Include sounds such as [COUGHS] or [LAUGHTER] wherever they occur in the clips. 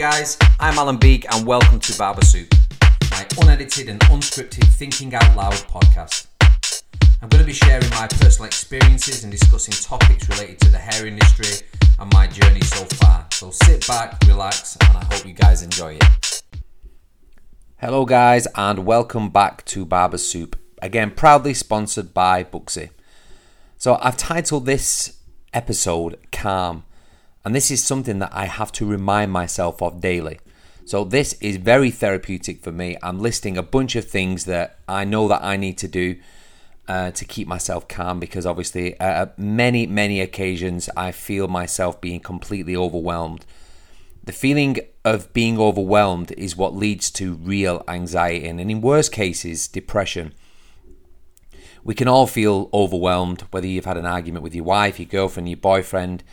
guys, I'm Alan Beak and welcome to Barber Soup, my unedited and unscripted thinking out loud podcast. I'm going to be sharing my personal experiences and discussing topics related to the hair industry and my journey so far. So sit back, relax, and I hope you guys enjoy it. Hello, guys, and welcome back to Barber Soup. Again, proudly sponsored by Booksy. So, I've titled this episode Calm and this is something that I have to remind myself of daily. So this is very therapeutic for me. I'm listing a bunch of things that I know that I need to do uh, to keep myself calm because obviously at many many occasions I feel myself being completely overwhelmed. The feeling of being overwhelmed is what leads to real anxiety and in worst cases depression. We can all feel overwhelmed whether you've had an argument with your wife, your girlfriend, your boyfriend,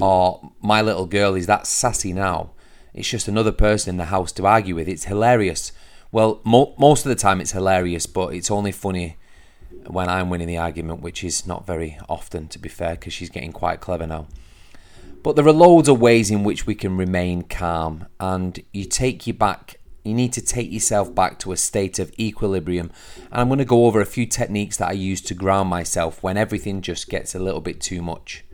or my little girl is that sassy now. It's just another person in the house to argue with. It's hilarious. Well, mo- most of the time it's hilarious, but it's only funny when I'm winning the argument, which is not very often, to be fair, because she's getting quite clever now. But there are loads of ways in which we can remain calm, and you take you back. You need to take yourself back to a state of equilibrium. And I'm going to go over a few techniques that I use to ground myself when everything just gets a little bit too much.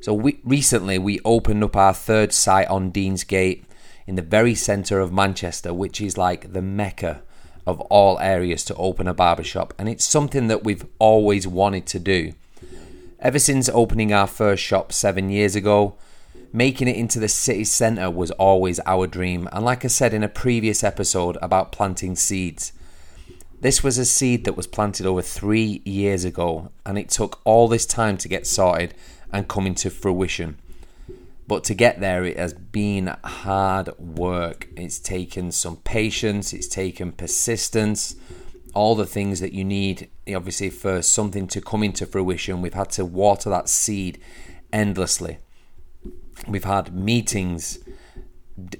So we, recently we opened up our third site on Deansgate in the very centre of Manchester, which is like the mecca of all areas to open a barbershop, and it's something that we've always wanted to do. Ever since opening our first shop seven years ago, making it into the city centre was always our dream. And like I said in a previous episode about planting seeds, this was a seed that was planted over three years ago, and it took all this time to get sorted and coming to fruition. But to get there, it has been hard work. It's taken some patience, it's taken persistence, all the things that you need, obviously, for something to come into fruition. We've had to water that seed endlessly. We've had meetings,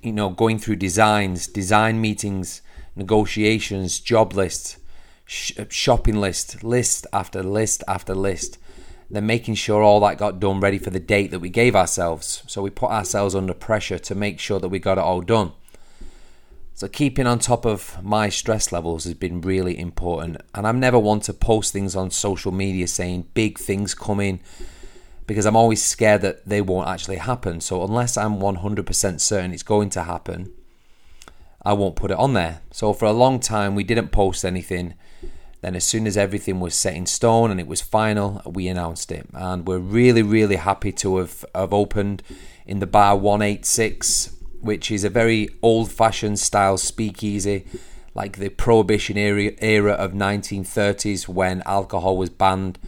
you know, going through designs, design meetings, negotiations, job lists, sh- uh, shopping list, list after list after list then making sure all that got done ready for the date that we gave ourselves. So we put ourselves under pressure to make sure that we got it all done. So keeping on top of my stress levels has been really important. And I'm never one to post things on social media saying big things coming because I'm always scared that they won't actually happen. So unless I'm 100% certain it's going to happen, I won't put it on there. So for a long time we didn't post anything then, as soon as everything was set in stone and it was final, we announced it. And we're really, really happy to have, have opened in the bar 186, which is a very old fashioned style speakeasy, like the Prohibition era, era of 1930s when alcohol was banned.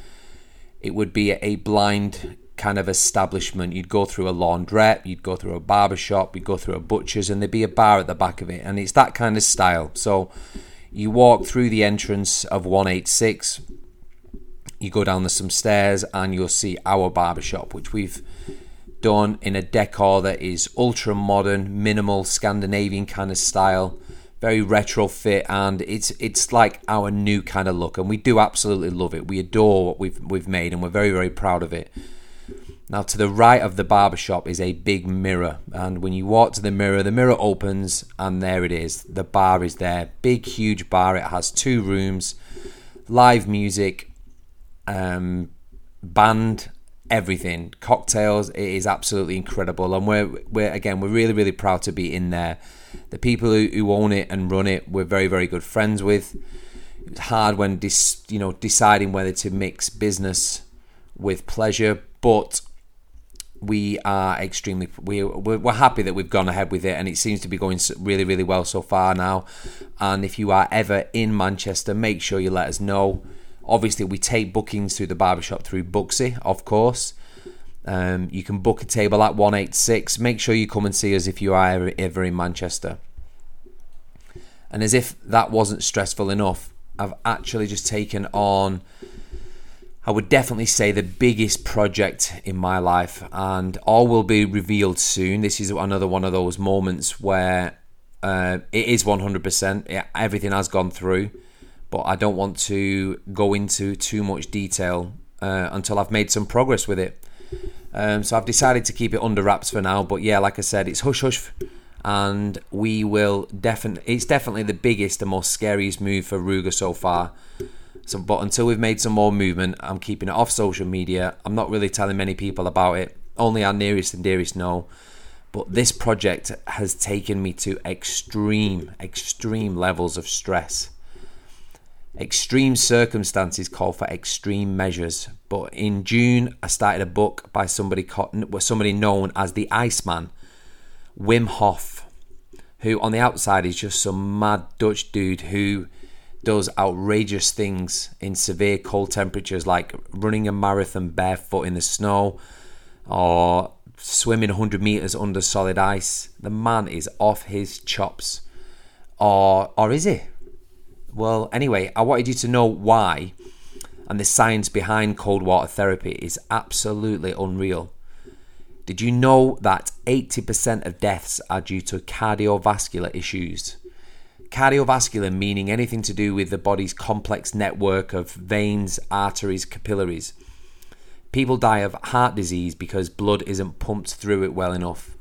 It would be a blind kind of establishment. You'd go through a laundrette, you'd go through a barber shop, you'd go through a butcher's, and there'd be a bar at the back of it. And it's that kind of style. So, you walk through the entrance of 186, you go down the, some stairs, and you'll see our barbershop, which we've done in a decor that is ultra modern, minimal Scandinavian kind of style, very retrofit, and it's it's like our new kind of look, and we do absolutely love it. We adore what we've we've made, and we're very very proud of it. Now, to the right of the barbershop is a big mirror, and when you walk to the mirror, the mirror opens, and there it is. The bar is there. Big, huge bar. It has two rooms, live music, um, band, everything, cocktails. It is absolutely incredible, and we're, we're again, we're really, really proud to be in there. The people who, who own it and run it, we're very, very good friends with. It's hard when dis, you know deciding whether to mix business with pleasure, but we are extremely we we're happy that we've gone ahead with it and it seems to be going really really well so far now. And if you are ever in Manchester make sure you let us know. Obviously we take bookings through the barbershop through Booksy of course. Um, you can book a table at 186 make sure you come and see us if you are ever, ever in Manchester. And as if that wasn't stressful enough I've actually just taken on I would definitely say the biggest project in my life, and all will be revealed soon. This is another one of those moments where uh, it is 100%, it, everything has gone through, but I don't want to go into too much detail uh, until I've made some progress with it. Um, so I've decided to keep it under wraps for now, but yeah, like I said, it's hush hush and we will definitely. It's definitely the biggest and most scariest move for Ruger so far. So, but until we've made some more movement, I'm keeping it off social media. I'm not really telling many people about it. Only our nearest and dearest know. But this project has taken me to extreme, extreme levels of stress. Extreme circumstances call for extreme measures. But in June, I started a book by somebody somebody known as the Iceman, Wim Hof, who on the outside is just some mad Dutch dude who does outrageous things in severe cold temperatures, like running a marathon barefoot in the snow or swimming 100 meters under solid ice. The man is off his chops. Or, or is he? Well, anyway, I wanted you to know why, and the science behind cold water therapy is absolutely unreal. Did you know that 80% of deaths are due to cardiovascular issues? Cardiovascular meaning anything to do with the body's complex network of veins, arteries, capillaries. People die of heart disease because blood isn't pumped through it well enough.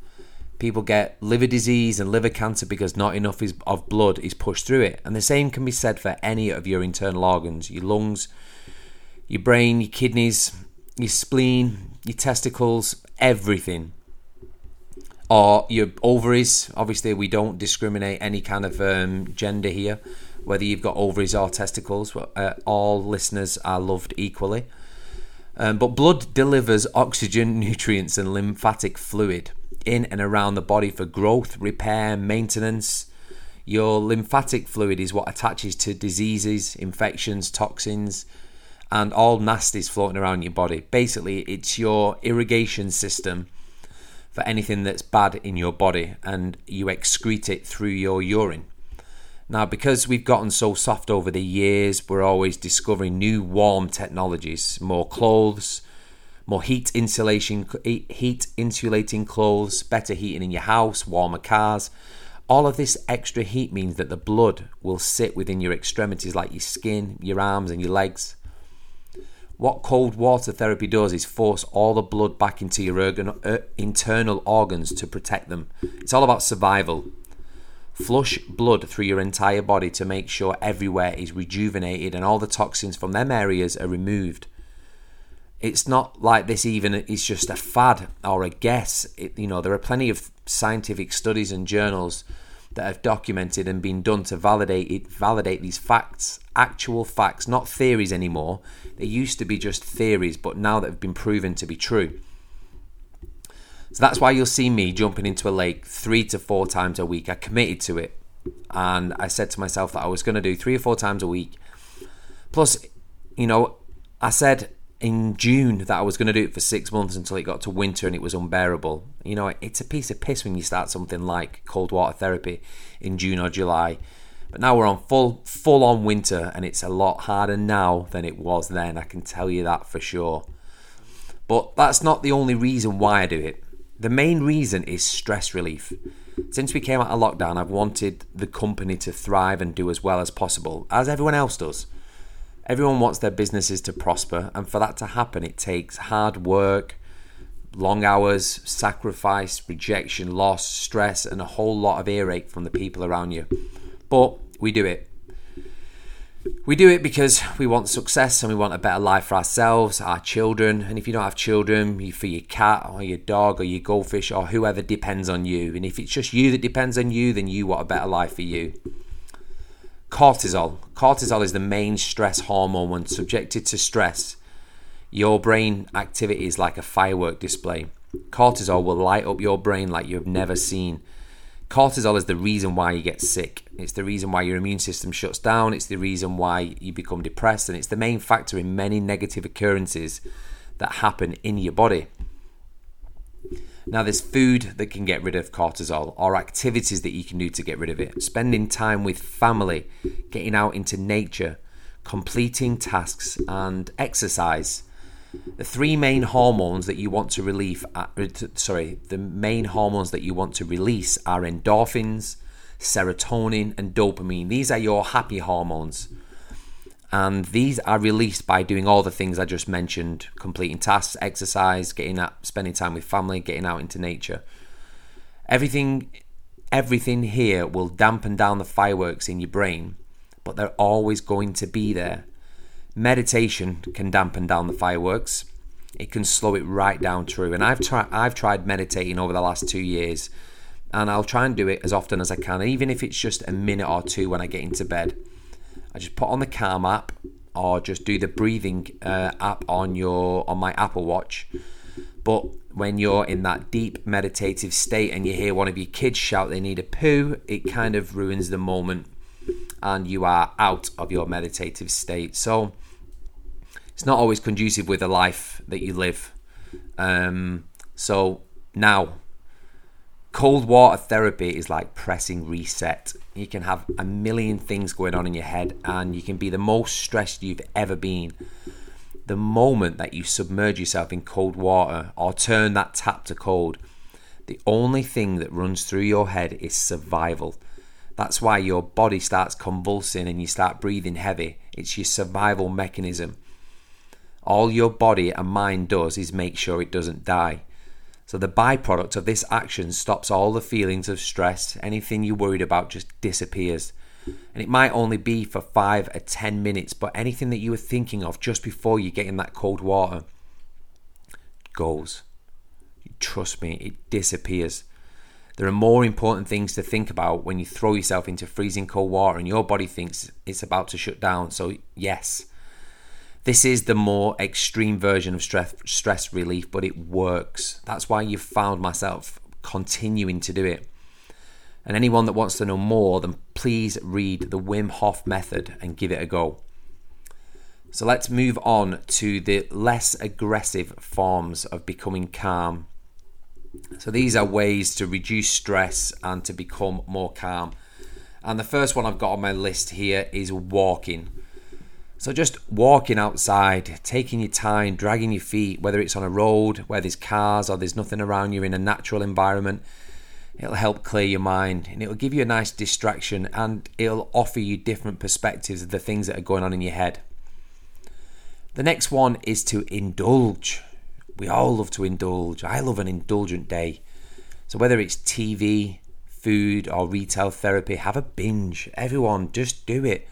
People get liver disease and liver cancer because not enough is, of blood is pushed through it. And the same can be said for any of your internal organs your lungs, your brain, your kidneys, your spleen, your testicles, everything or your ovaries. Obviously, we don't discriminate any kind of um, gender here, whether you've got ovaries or testicles. Uh, all listeners are loved equally. Um, but blood delivers oxygen, [LAUGHS] nutrients, and lymphatic fluid in and around the body for growth, repair, maintenance. Your lymphatic fluid is what attaches to diseases, infections, toxins, and all nasties floating around your body. Basically, it's your irrigation system for anything that's bad in your body and you excrete it through your urine. Now, because we've gotten so soft over the years, we're always discovering new warm technologies, more clothes, more heat insulation, heat insulating clothes, better heating in your house, warmer cars. All of this extra heat means that the blood will sit within your extremities like your skin, your arms, and your legs. What cold water therapy does is force all the blood back into your organ, uh, internal organs to protect them. It's all about survival. Flush blood through your entire body to make sure everywhere is rejuvenated and all the toxins from them areas are removed. It's not like this even it's just a fad or a guess. It, you know, there are plenty of scientific studies and journals that have documented and been done to validate it, validate these facts, actual facts, not theories anymore. They used to be just theories, but now that have been proven to be true. So that's why you'll see me jumping into a lake three to four times a week. I committed to it, and I said to myself that I was going to do three or four times a week. Plus, you know, I said in June that I was going to do it for six months until it got to winter and it was unbearable. You know, it's a piece of piss when you start something like cold water therapy in June or July. But now we're on full full on winter and it's a lot harder now than it was then. I can tell you that for sure. But that's not the only reason why I do it. The main reason is stress relief. Since we came out of lockdown, I've wanted the company to thrive and do as well as possible, as everyone else does. Everyone wants their businesses to prosper, and for that to happen, it takes hard work, long hours, sacrifice, rejection, loss, stress, and a whole lot of earache from the people around you. But we do it. We do it because we want success and we want a better life for ourselves, our children, and if you don't have children, for your cat or your dog or your goldfish or whoever depends on you. And if it's just you that depends on you, then you want a better life for you. Cortisol. Cortisol is the main stress hormone. When subjected to stress, your brain activity is like a firework display. Cortisol will light up your brain like you've never seen. Cortisol is the reason why you get sick. It's the reason why your immune system shuts down. It's the reason why you become depressed. And it's the main factor in many negative occurrences that happen in your body. Now, there's food that can get rid of cortisol, or activities that you can do to get rid of it. Spending time with family, getting out into nature, completing tasks, and exercise. The three main hormones that you want to release, uh, sorry, the main hormones that you want to release are endorphins, serotonin, and dopamine. These are your happy hormones and these are released by doing all the things I just mentioned completing tasks, exercise, getting out, spending time with family, getting out into nature. Everything Everything here will dampen down the fireworks in your brain, but they're always going to be there. Meditation can dampen down the fireworks. It can slow it right down true. And I've tried I've tried meditating over the last 2 years and I'll try and do it as often as I can, even if it's just a minute or two when I get into bed. I just put on the Calm app or just do the breathing uh, app on your on my Apple Watch. But when you're in that deep meditative state and you hear one of your kids shout they need a poo, it kind of ruins the moment and you are out of your meditative state. So it's not always conducive with the life that you live. Um, so now, cold water therapy is like pressing reset. You can have a million things going on in your head and you can be the most stressed you've ever been the moment that you submerge yourself in cold water or turn that tap to cold, the only thing that runs through your head is survival. That's why your body starts convulsing and you start breathing heavy. It's your survival mechanism. All your body and mind does is make sure it doesn't die. So the byproduct of this action stops all the feelings of stress, anything you're worried about just disappears. And it might only be for five or ten minutes, but anything that you were thinking of just before you get in that cold water goes. Trust me, it disappears. There are more important things to think about when you throw yourself into freezing cold water and your body thinks it's about to shut down. So, yes, this is the more extreme version of stress, stress relief, but it works. That's why you've found myself continuing to do it. And anyone that wants to know more, then please read the Wim Hof method and give it a go. So let's move on to the less aggressive forms of becoming calm. So these are ways to reduce stress and to become more calm. And the first one I've got on my list here is walking. So just walking outside, taking your time, dragging your feet, whether it's on a road where there's cars or there's nothing around you in a natural environment, It'll help clear your mind and it'll give you a nice distraction and it'll offer you different perspectives of the things that are going on in your head. The next one is to indulge. We all love to indulge. I love an indulgent day. So, whether it's TV, food, or retail therapy, have a binge. Everyone, just do it.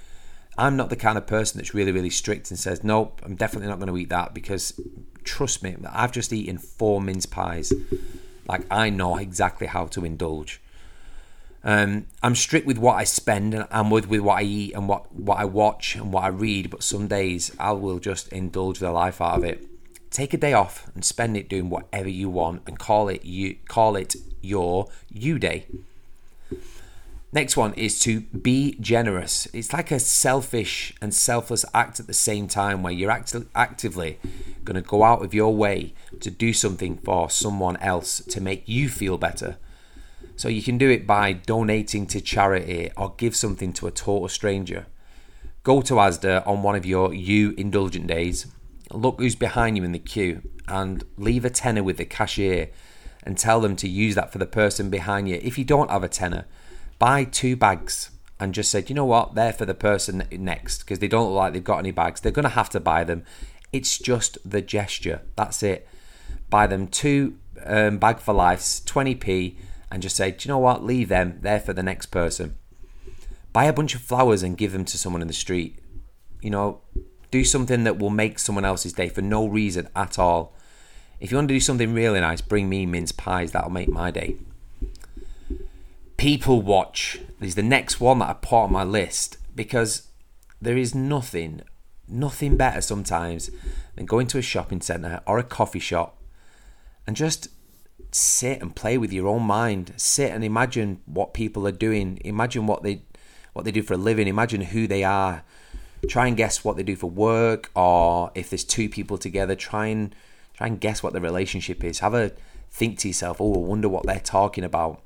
I'm not the kind of person that's really, really strict and says, nope, I'm definitely not going to eat that because trust me, I've just eaten four mince pies like I know exactly how to indulge. Um, I'm strict with what I spend and I'm with, with what I eat and what, what I watch and what I read, but some days I will just indulge the life out of it. Take a day off and spend it doing whatever you want and call it you call it your you day. Next one is to be generous. It's like a selfish and selfless act at the same time where you're act- actively going to go out of your way to do something for someone else to make you feel better. So you can do it by donating to charity or give something to a total stranger. Go to Asda on one of your you indulgent days, look who's behind you in the queue, and leave a tenner with the cashier and tell them to use that for the person behind you. If you don't have a tenner, buy two bags and just said, you know what, they're for the person next because they don't look like they've got any bags. They're going to have to buy them. It's just the gesture. That's it. Buy them two um, bag for lives, 20p, and just say, do you know what, leave them. They're for the next person. Buy a bunch of flowers and give them to someone in the street. You know, do something that will make someone else's day for no reason at all. If you want to do something really nice, bring me mince pies. That'll make my day. People watch is the next one that I put on my list because there is nothing, nothing better sometimes than going to a shopping centre or a coffee shop and just sit and play with your own mind. Sit and imagine what people are doing. Imagine what they what they do for a living. Imagine who they are. Try and guess what they do for work, or if there's two people together, try and try and guess what the relationship is. Have a think to yourself, oh, I wonder what they're talking about.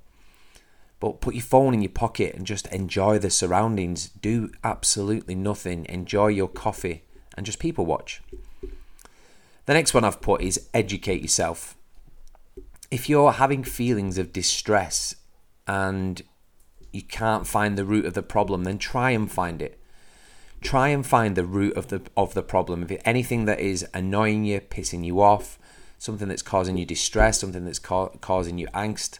But put your phone in your pocket and just enjoy the surroundings. Do absolutely nothing. Enjoy your coffee and just people watch. The next one I've put is educate yourself. If you're having feelings of distress and you can't find the root of the problem, then try and find it. Try and find the root of the of the problem. If anything that is annoying you, pissing you off, something that's causing you distress, something that's ca- causing you angst,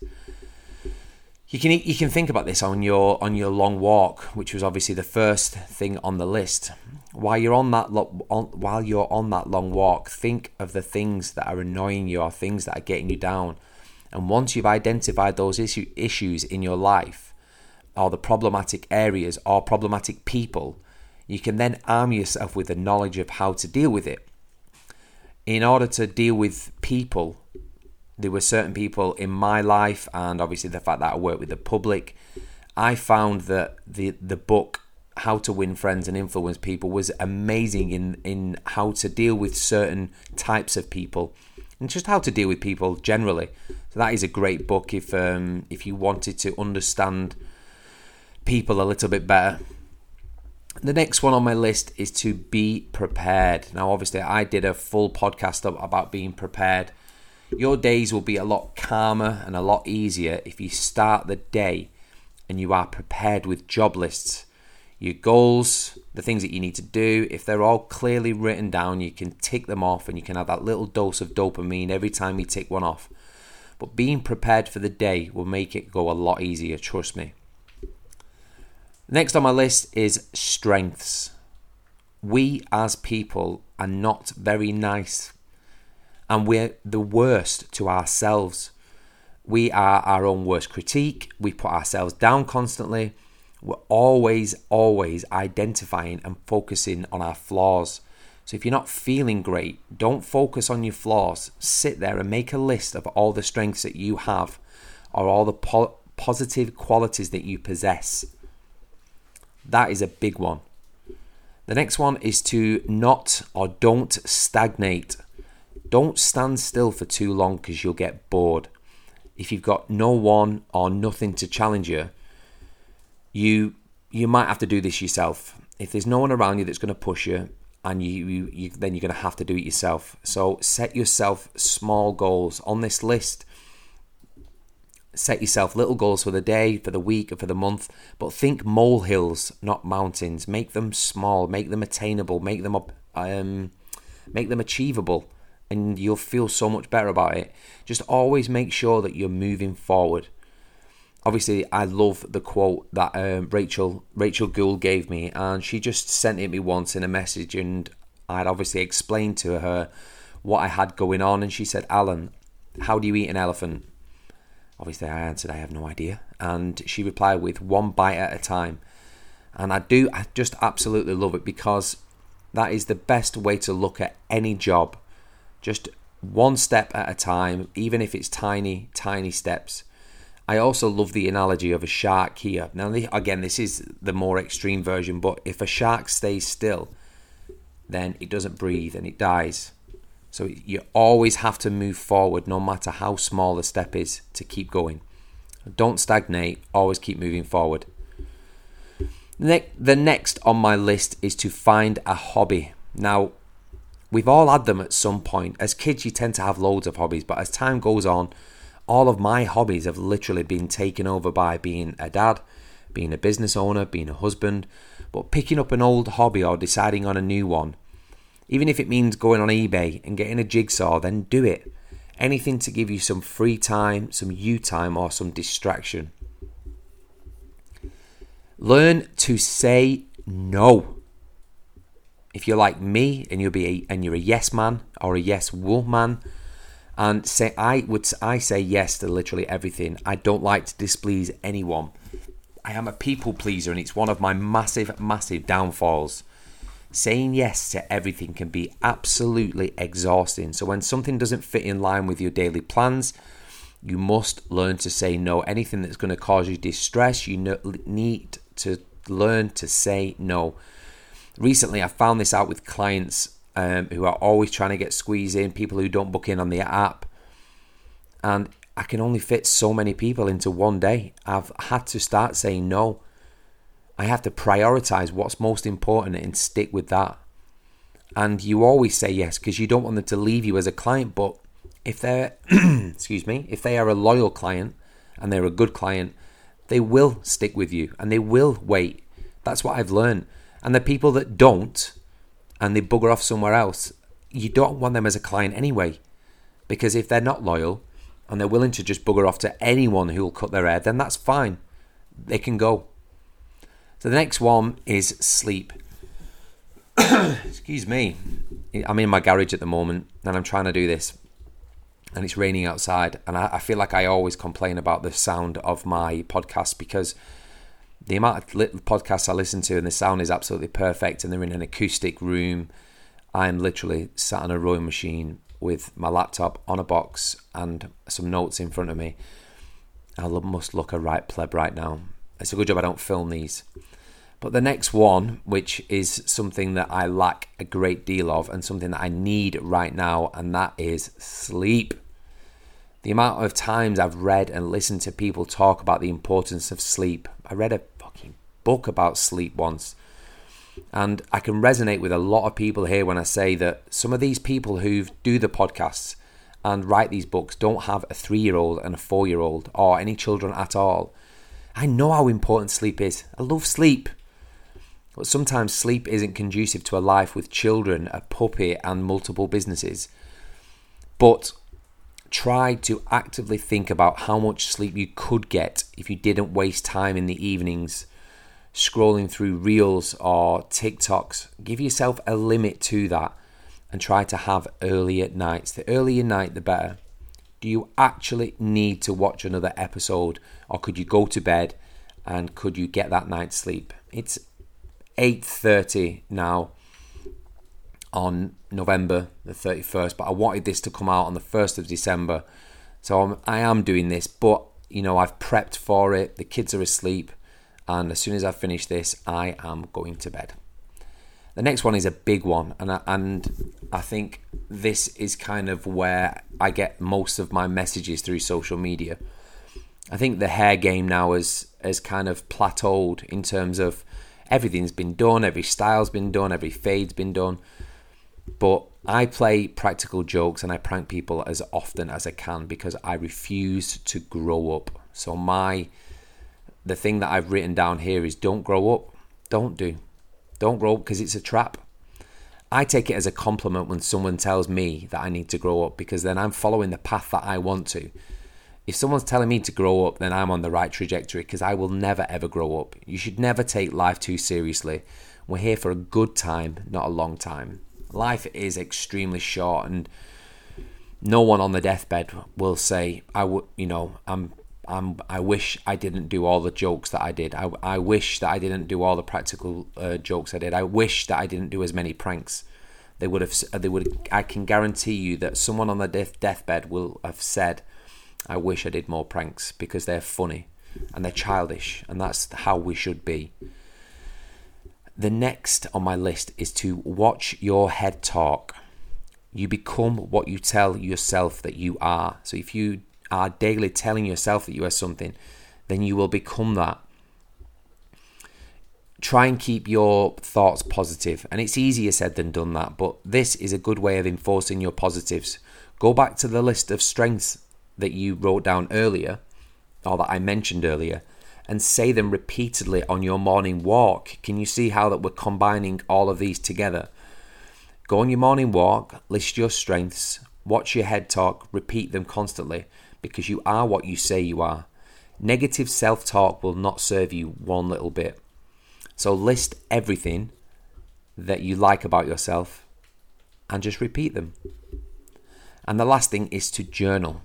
you can you can think about this on your on your long walk, which was obviously the first thing on the list. While you're on that lo- on, while you're on that long walk, think of the things that are annoying you or things that are getting you down. And once you've identified those issue, issues in your life, or the problematic areas or problematic people, you can then arm yourself with the knowledge of how to deal with it. In order to deal with people there were certain people in my life, and obviously the fact that I work with the public, I found that the the book How to Win Friends and Influence People was amazing in in how to deal with certain types of people and just how to deal with people generally. So that is a great book if um, if you wanted to understand people a little bit better. The next one on my list is to be prepared. Now, obviously, I did a full podcast about being prepared your days will be a lot calmer and a lot easier if you start the day and you are prepared with job lists. Your goals, the things that you need to do, if they're all clearly written down, you can tick them off and you can have that little dose of dopamine every time you tick one off. But being prepared for the day will make it go a lot easier, trust me. Next on my list is strengths. We as people are not very nice and we're the worst to ourselves. We are our own worst critique. We put ourselves down constantly. We're always, always identifying and focusing on our flaws. So if you're not feeling great, don't focus on your flaws. Sit there and make a list of all the strengths that you have or all the po- positive qualities that you possess. That is a big one. The next one is to not or don't stagnate. Don't stand still for too long because you'll get bored. If you've got no one or nothing to challenge you, you you might have to do this yourself. If there's no one around you that's going to push you, and you, you, you then you're going to have to do it yourself. So set yourself small goals on this list. Set yourself little goals for the day, for the week, or for the month, but think molehills, not mountains. Make them small, make them attainable, make them up, um, make them achievable and you'll feel so much better about it. Just always make sure that you're moving forward. Obviously, I love the quote that um, Rachel Rachel Gould gave me, and she just sent it me once in a message, and I'd obviously explained to her what I had going on, and she said, "Alan, how do you eat an elephant?" Obviously, I answered, "I have no idea," and she replied with one bite at a time. And I do, I just absolutely love it because that is the best way to look at any job just one step at a time, even if it's tiny, tiny steps. I also love the analogy of a shark here. Now, again, this is the more extreme version, but if a shark stays still, then it doesn't breathe and it dies. So you always have to move forward, no matter how small the step is, to keep going. Don't stagnate, always keep moving forward. The next on my list is to find a hobby. Now, We've all had them at some point. As kids, you tend to have loads of hobbies, but as time goes on, all of my hobbies have literally been taken over by being a dad, being a business owner, being a husband. But picking up an old hobby or deciding on a new one, even if it means going on eBay and getting a jigsaw, then do it. Anything to give you some free time, some you time, or some distraction. Learn to say no if you're like me and you'll be a, and you're a yes man or a yes woman and say I would I say yes to literally everything. I don't like to displease anyone. I am a people pleaser and it's one of my massive massive downfalls. Saying yes to everything can be absolutely exhausting. So when something doesn't fit in line with your daily plans, you must learn to say no. Anything that's going to cause you distress, you need to learn to say no recently I found this out with clients um, who are always trying to get squeezed in, people who don't book in on the app. And I can only fit so many people into one day. I've had to start saying no. I have to prioritize what's most important and stick with that. And you always say yes because you don't want them to leave you as a client. But if they're, [CLEARS THROAT] excuse me, if they are a loyal client and they're a good client, they will stick with you and they will wait. That's what I've learned. And the people that don't and they bugger off somewhere else, you don't want them as a client anyway. Because if they're not loyal, and they're willing to just bugger off to anyone who'll cut their hair, then that's fine. They can go. So the next one is sleep. [COUGHS] Excuse me. I'm in my garage at the moment and I'm trying to do this. And it's raining outside. And I, I feel like I always complain about the sound of my podcast because the amount of podcasts I listen to and the sound is absolutely perfect. And they're in an acoustic room. I'm literally sat on a rowing machine with my laptop on a box and some notes in front of me. I must look a right pleb right now. It's a good job I don't film these. But the next one, which is something that I lack a great deal of and something that I need right now, and that is sleep. The amount of times I've read and listened to people talk about the importance of sleep. I read a book about sleep once. And I can resonate with a lot of people here when I say that some of these people who do the podcasts and write these books don't have a three year old and a four year old or any children at all. I know how important sleep is. I love sleep. But sometimes sleep isn't conducive to a life with children, a puppy, and multiple businesses. But try to actively think about how much sleep you could get if you didn't waste time in the evenings scrolling through reels or TikToks. Give yourself a limit to that and try to have earlier nights. The earlier night, the better. Do you actually need to watch another episode or could you go to bed and could you get that night's sleep? It's 8.30 now on November the 31st, but I wanted this to come out on the 1st of December. So I'm, I am doing this, but you know, I've prepped for it. The kids are asleep, and as soon as I finish this, I am going to bed. The next one is a big one, and I, and I think this is kind of where I get most of my messages through social media. I think the hair game now has has kind of plateaued in terms of everything's been done, every style's been done, every fade's been done. But I play practical jokes and I prank people as often as I can because I refuse to grow up. So my the thing that I've written down here is don't grow up. Don't do. Don't grow up because it's a trap. I take it as a compliment when someone tells me that I need to grow up because then I'm following the path that I want to if someone's telling me to grow up, then I'm on the right trajectory because I will never ever grow up. You should never take life too seriously. We're here for a good time, not a long time. Life is extremely short, and no one on the deathbed will say, "I would," you know, I'm. I'm, I wish I didn't do all the jokes that I did. I, I wish that I didn't do all the practical uh, jokes I did. I wish that I didn't do as many pranks. They would have. They would. I can guarantee you that someone on the death, deathbed will have said, I wish I did more pranks because they're funny and they're childish, and that's how we should be. The next on my list is to watch your head talk. You become what you tell yourself that you are. So if you are daily telling yourself that you are something, then you will become that. Try and keep your thoughts positive, and it's easier said than done that, but this is a good way of enforcing your positives. Go back to the list of strengths that you wrote down earlier, or that I mentioned earlier, and say them repeatedly on your morning walk. Can you see how that we're combining all of these together? Go on your morning walk, list your strengths, watch your head talk, repeat them constantly because you are what you say you are. Negative self talk will not serve you one little bit. So list everything that you like about yourself and just repeat them. And the last thing is to journal.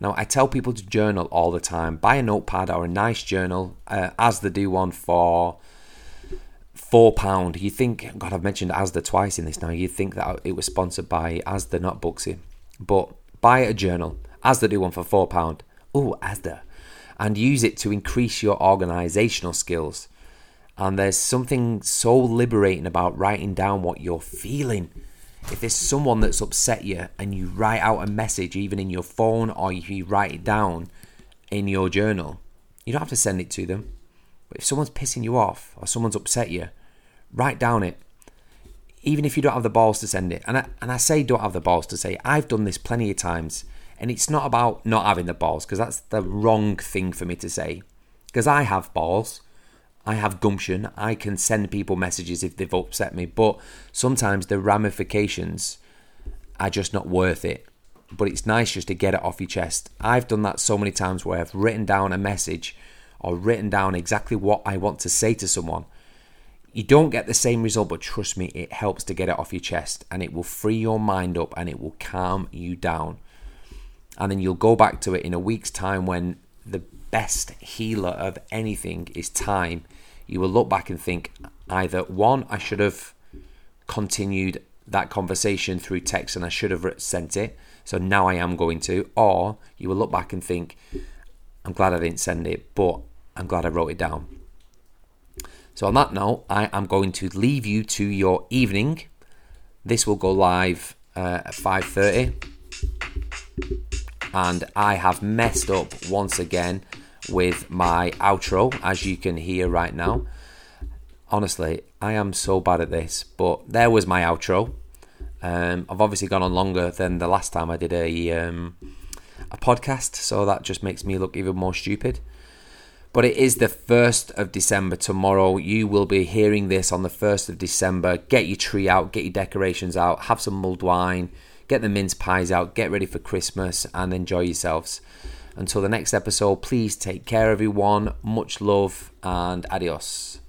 Now, I tell people to journal all the time. Buy a notepad or a nice journal, uh, Asda do one for four pound. You think, God, I've mentioned Asda twice in this now. You think that it was sponsored by Asda, not Booksy, but buy a journal. Asda do one for four pound. Oh, Asda, and use it to increase your organisational skills. And there's something so liberating about writing down what you're feeling if there's someone that's upset you and you write out a message even in your phone or if you write it down in your journal, you don't have to send it to them. But if someone's pissing you off or someone's upset you, write down it. Even if you don't have the balls to send it. And I, and I say don't have the balls to say, I've done this plenty of times. And it's not about not having the balls, because that's the wrong thing for me to say. Because I have balls. I have gumption. I can send people messages if they've upset me, but sometimes the ramifications are just not worth it. but it's nice just to get it off your chest. I've done that so many times where I've written down a message or written down exactly what I want to say to someone. You don't get the same result, but trust me, it helps to get it off your chest and it will free your mind up and it will calm you down. And then you'll go back to it in a week's time when the best healer of anything is time. You will look back and think either one, I should have continued that conversation through text and I should have sent it. So now I am going to. Or you will look back and think, I'm glad I didn't send it, but I'm glad I wrote it down. So on that note, I am going to leave you to your evening. This will go live uh, at 5:30, and I have messed up once again with my outro, as you can hear right now. Honestly, I am so bad at this, but there was my outro. Um, I've obviously gone on longer than the last time I did a um, a podcast, so that just makes me look even more stupid. But it is the 1st of December tomorrow. You will be hearing this on the 1st of December. Get your tree out, get your decorations out, have some mulled wine, get the mince pies out, get ready for Christmas, and enjoy yourselves. Until the next episode, please take care, everyone. Much love and adios.